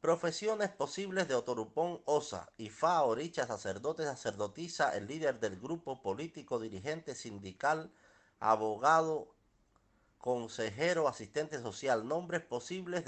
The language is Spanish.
Profesiones posibles de Otorupón Osa, Ifá, Oricha, sacerdote, sacerdotisa, el líder del grupo político, dirigente sindical, abogado, consejero, asistente social. Nombres posibles de